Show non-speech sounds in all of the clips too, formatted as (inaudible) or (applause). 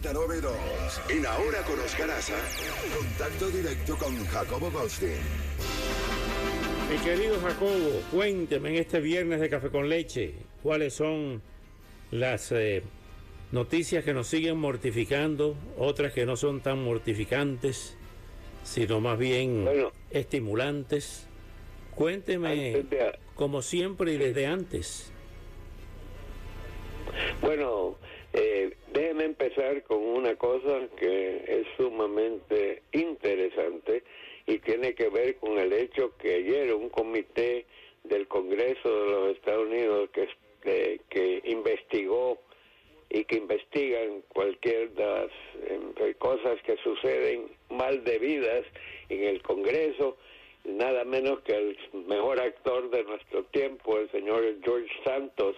Z92 en Ahora con Oscar Aza, contacto directo con Jacobo Goldstein. Mi querido Jacobo, cuénteme en este viernes de Café con Leche, cuáles son las eh, noticias que nos siguen mortificando, otras que no son tan mortificantes, sino más bien Bueno. estimulantes. Cuénteme, de- como siempre y desde antes. Bueno, eh, empezar con una cosa que es sumamente interesante y tiene que ver con el hecho que ayer un comité del Congreso de los Estados Unidos que, eh, que investigó y que investigan cualquier las eh, cosas que suceden mal debidas en el Congreso, nada menos que el mejor actor de nuestro tiempo, el señor George Santos,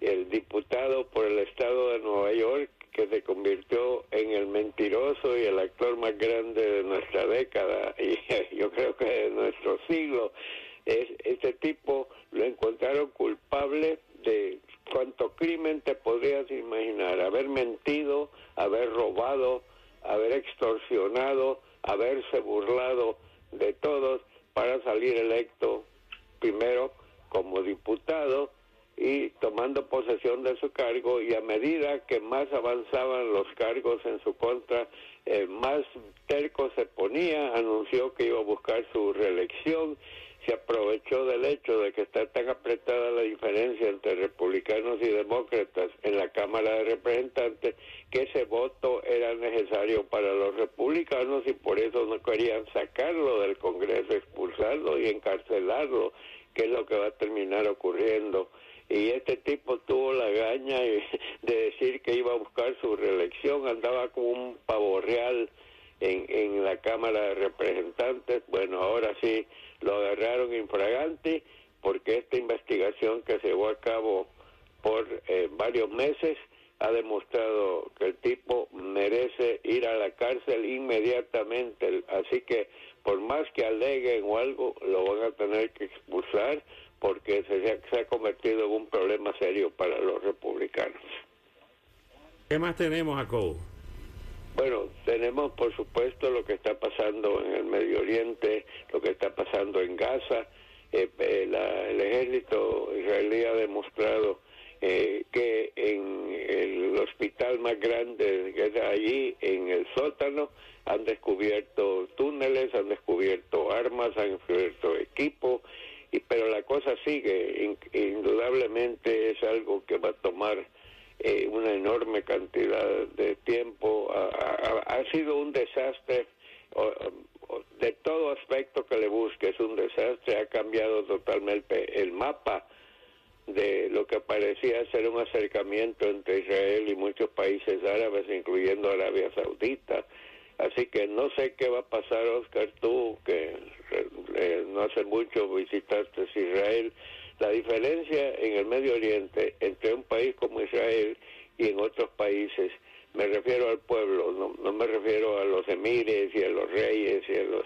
el diputado por el estado de Nueva York que se convirtió en el mentiroso y el actor más grande de nuestra década. (laughs) Y yo creo que de nuestro siglo. Es este tipo lo encontraron culpable de cuánto crimen te podrías imaginar. Haber mentido haber robado haber extorsionado haberse burlado de todos para salir electo primero como diputado y tomando posesión de su cargo y a medida que más avanzaban los cargos en su contra, eh, más terco se ponía, anunció que iba a buscar su reelección, se aprovechó del hecho de que está tan apretada la diferencia entre republicanos y demócratas en la Cámara de Representantes que ese voto era necesario para los republicanos y por eso no querían sacarlo del Congreso, expulsarlo y encarcelarlo, que es lo que va a terminar ocurriendo y este tipo tuvo la gaña (laughs) de decir que iba a buscar su reelección, andaba como un pavo real en, en la Cámara de Representantes. Bueno, ahora sí lo agarraron infragante porque esta investigación que se llevó a cabo por eh, varios meses ha demostrado que el tipo merece ir a la cárcel inmediatamente. Así que por más que aleguen o algo, lo van a tener que expulsar porque se, se ha convertido en un problema serio para los republicanos. ¿Qué más tenemos, Jacobo? Bueno, tenemos por supuesto lo que está pasando en el Medio Oriente, lo que está pasando en Gaza. Eh, eh, la- el ejército israelí ha demostrado eh, que en el hospital más grande que es allí, en el sótano, han descubierto túneles, han descubierto armas, han descubierto equipo, y, pero la cosa sigue. In- indudablemente es algo que va a tomar eh, una enorme cantidad de tiempo. Ha, ha- sido un desastre de todo aspecto que le busque, es un desastre. Ha cambiado totalmente el mapa de lo que parecía ser un acercamiento entre Israel y muchos países árabes, incluyendo Arabia Saudita. Así que no sé qué va a pasar, Oscar, tú que eh, no hace mucho visitaste Israel. La diferencia en el Medio Oriente entre un país como Israel y en otros países, me refiero al pueblo, no, no me refiero a los emires y a los reyes y a los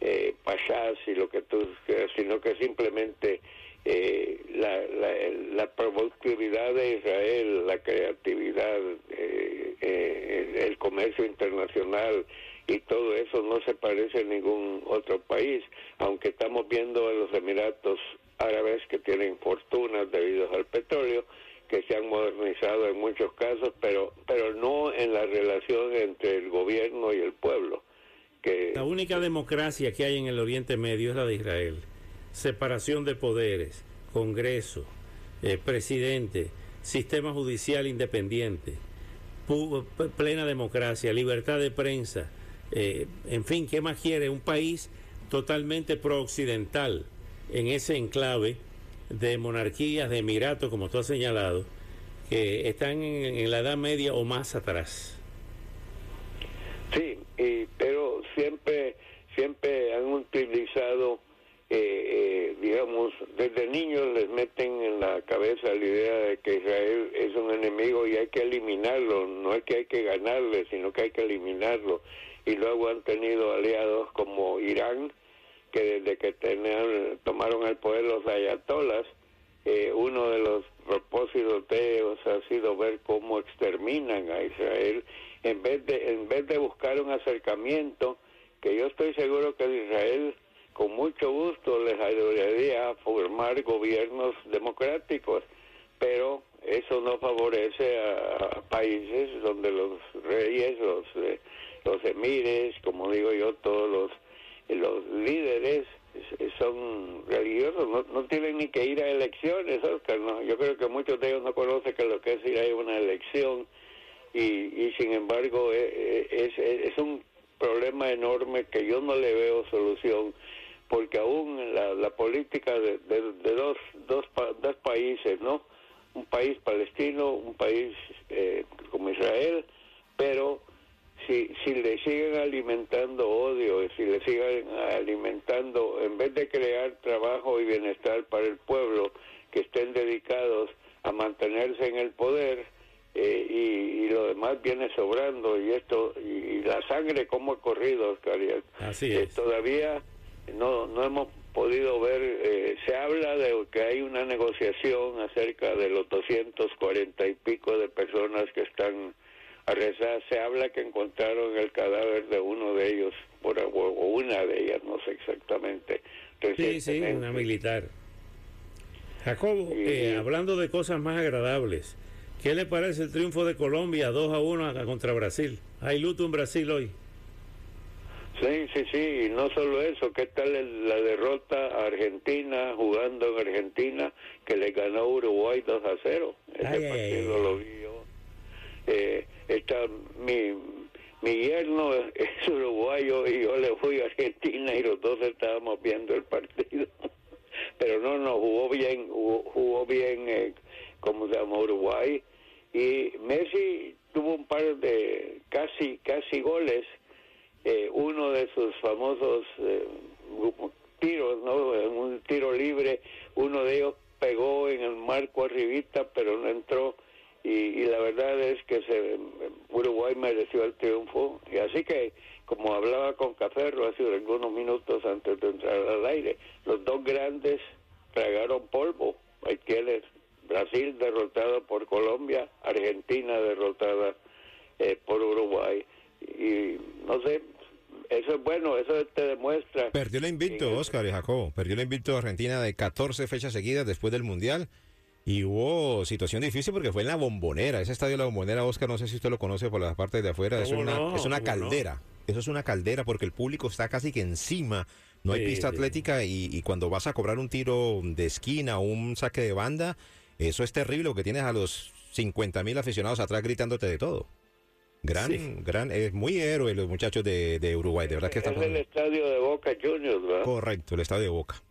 eh, pashas y lo que tú quieras, sino que simplemente eh, la, la, la productividad de Israel, la creatividad, eh, el comercio internacional y todo eso no se parece a ningún otro país, aunque estamos viendo a los Emiratos Árabes que tienen fortunas debido al petróleo, que se han modernizado en muchos casos, pero, pero no en la relación entre el gobierno y el pueblo. Que, La única democracia que hay en el Oriente Medio es la de Israel. Separación de poderes, Congreso, eh, presidente, sistema judicial independiente, plena democracia, libertad de prensa, eh, en fin, ¿qué más quiere? Un país totalmente pro-occidental en ese enclave de monarquías, de emiratos, como tú has señalado, que están en, en la Edad Media o más atrás. Sí, y, pero siempre, siempre han utilizado, eh, eh, digamos, desde niños les meten en la cabeza la idea de que Israel es un enemigo y hay que eliminarlo, no es que hay que ganarle, sino que hay que eliminarlo luego han tenido aliados como Irán, que desde que tenían, tomaron el poder los ayatolas, eh, uno de los propósitos de ellos ha sido ver cómo exterminan a Israel. En vez de en vez de buscar un acercamiento que yo estoy seguro que Israel con mucho gusto les ayudaría a formar gobiernos democráticos pero eso no favorece a, países donde los reyes los eh, los emires como digo yo todos los los líderes son religiosos, no, no tienen ni que ir a elecciones. Yo creo que muchos de ellos no conocen que lo que es ir a una elección y, y sin embargo eh, eh, es, es, un problema enorme que yo no le veo solución porque aún la, la política de, de, dos, dos, dos países, ¿no? Un país palestino, un país eh, como Israel, pero si, si le siguen alimentando odio, si le siguen alimentando, en vez de crear trabajo y bienestar para el pueblo, que estén dedicados a mantenerse en el poder, eh, y, lo demás viene sobrando, y esto, y, la sangre como ha corrido, Oscar, Así eh, es. todavía no, no hemos podido ver, eh, se habla de que hay una negociación acerca de los 240 y pico de personas que están rezar Se habla que encontraron el cadáver de uno de ellos, por, o una de ellas, no sé exactamente. Sí, sí, una militar. Jacobo, eh, hablando de cosas más agradables, ¿qué le parece el triunfo de Colombia 2 a 1 contra Brasil? Hay luto en Brasil hoy. Sí, sí, sí, y no solo eso, ¿qué tal la derrota a Argentina jugando en Argentina que le ganó Uruguay 2 a 0? Ese partido lo vi yo. Está mi, mi yerno (laughs) es uruguayo y yo le fui a Argentina y los dos estábamos viendo el partido. (laughs) Pero no, no, jugó bien, jugó, bien, eh, como se llama, Uruguay. Y Messi tuvo un par de casi, casi goles. Eh, uno de sus famosos eh, tiros, ¿no? Un tiro libre, uno de ellos pegó en el marco arribita, pero no entró y, la verdad es que se, Uruguay mereció el triunfo y así que como hablaba con Caferro hace algunos minutos antes de entrar al aire los dos grandes tragaron polvo ahí tienes Brasil derrotado por Colombia Argentina derrotada eh, por Uruguay y no sé eso es bueno, eso te demuestra. Perdió el invicto, Oscar y Jacobo. Perdió el invicto Argentina de 14 fechas seguidas después del Mundial. Y hubo situación difícil porque fue en la bombonera. Ese estadio de la bombonera, Oscar, no sé si usted lo conoce por las partes de afuera. Es una, es una caldera. Eso es una caldera porque el público está casi que encima. No hay pista atlética y, cuando vas a cobrar un tiro de esquina o un saque de banda, eso es terrible porque tienes a los 50 mil aficionados atrás gritándote de todo. Gran, gran, es muy héroe los muchachos de, Uruguay, de verdad que Es el estadio de Boca Juniors, ¿verdad? Correcto, el estadio de Boca.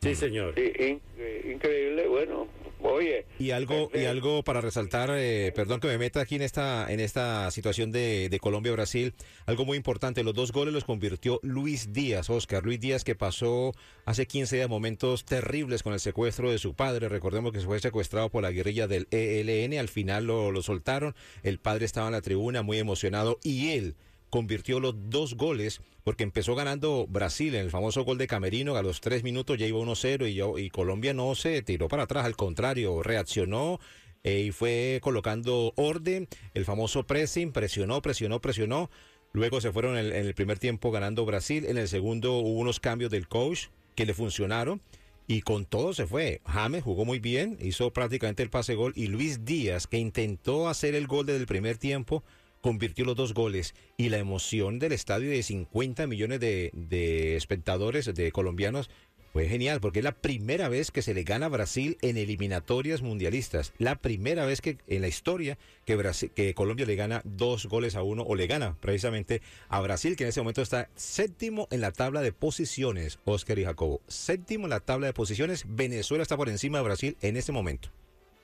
Sí, señor. increíble, bueno, oye. Y algo, y algo para resaltar, eh, perdón que me meta aquí en esta, en esta situación de, de Colombia-Brasil, algo muy importante, los dos goles los convirtió Luis Díaz, Oscar, Luis Díaz que pasó hace 15 días momentos terribles con el secuestro de su padre, recordemos que fue secuestrado por la guerrilla del ELN, al final lo, lo soltaron, el padre estaba en la tribuna muy emocionado y él convirtió los dos goles porque empezó ganando Brasil en el famoso gol de Camerino, a los tres minutos ya iba 1-0 y, Colombia no se tiró para atrás, al contrario, reaccionó eh, y fue colocando orden, el famoso pressing, presionó, presionó, presionó. Luego se fueron en el, primer tiempo ganando Brasil, en el segundo hubo unos cambios del coach que le funcionaron y con todo se fue. James jugó muy bien, hizo prácticamente el pase gol y Luis Díaz que intentó hacer el gol desde el primer tiempo convirtió los dos goles y la emoción del estadio de 50 millones de, espectadores, de colombianos, fue genial porque es la primera vez que se le gana a Brasil en eliminatorias mundialistas. La primera vez que en la historia que, Brasil, que Colombia le gana dos goles a uno o le gana precisamente a Brasil, que en ese momento está séptimo en la tabla de posiciones, Oscar y Jacobo. Séptimo en la tabla de posiciones. Venezuela está por encima de Brasil en este momento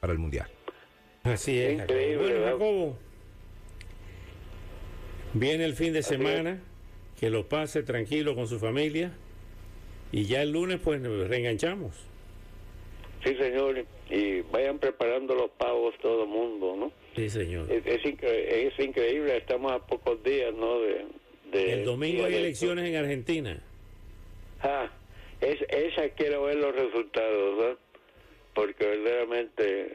para el Mundial. Así es. Jacobo. Viene el fin de semana, que lo pase tranquilo con su familia y ya el lunes pues nos reenganchamos. Sí, señor, y vayan preparando los pavos todo el mundo, ¿no? Sí, señor. Es, es, increíble, estamos a pocos días, ¿no? De, de... El domingo hay elecciones en Argentina. Ah, es, esa quiero ver los resultados, ¿no? Porque verdaderamente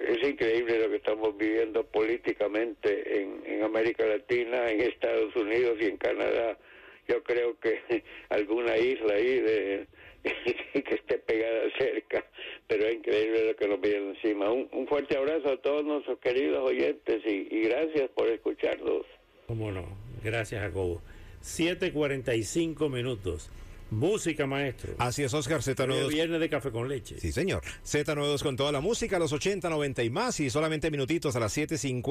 es increíble lo que estamos viviendo políticamente en, América Latina, en Estados Unidos y en Canadá. Yo creo que (laughs) alguna isla ahí de (laughs) que esté pegada cerca, pero es increíble lo que nos viene encima. Un, un fuerte abrazo a todos nuestros queridos oyentes y, y gracias por escucharnos. ¿Cómo no? Gracias, Jacobo. 7.45 minutos. Música, maestro. Así es, Oscar Hoy es Z92. Viernes de café con leche. Sí, señor. Z92 con toda la música, los 80, 90 y más, y solamente minutitos a las 7.50.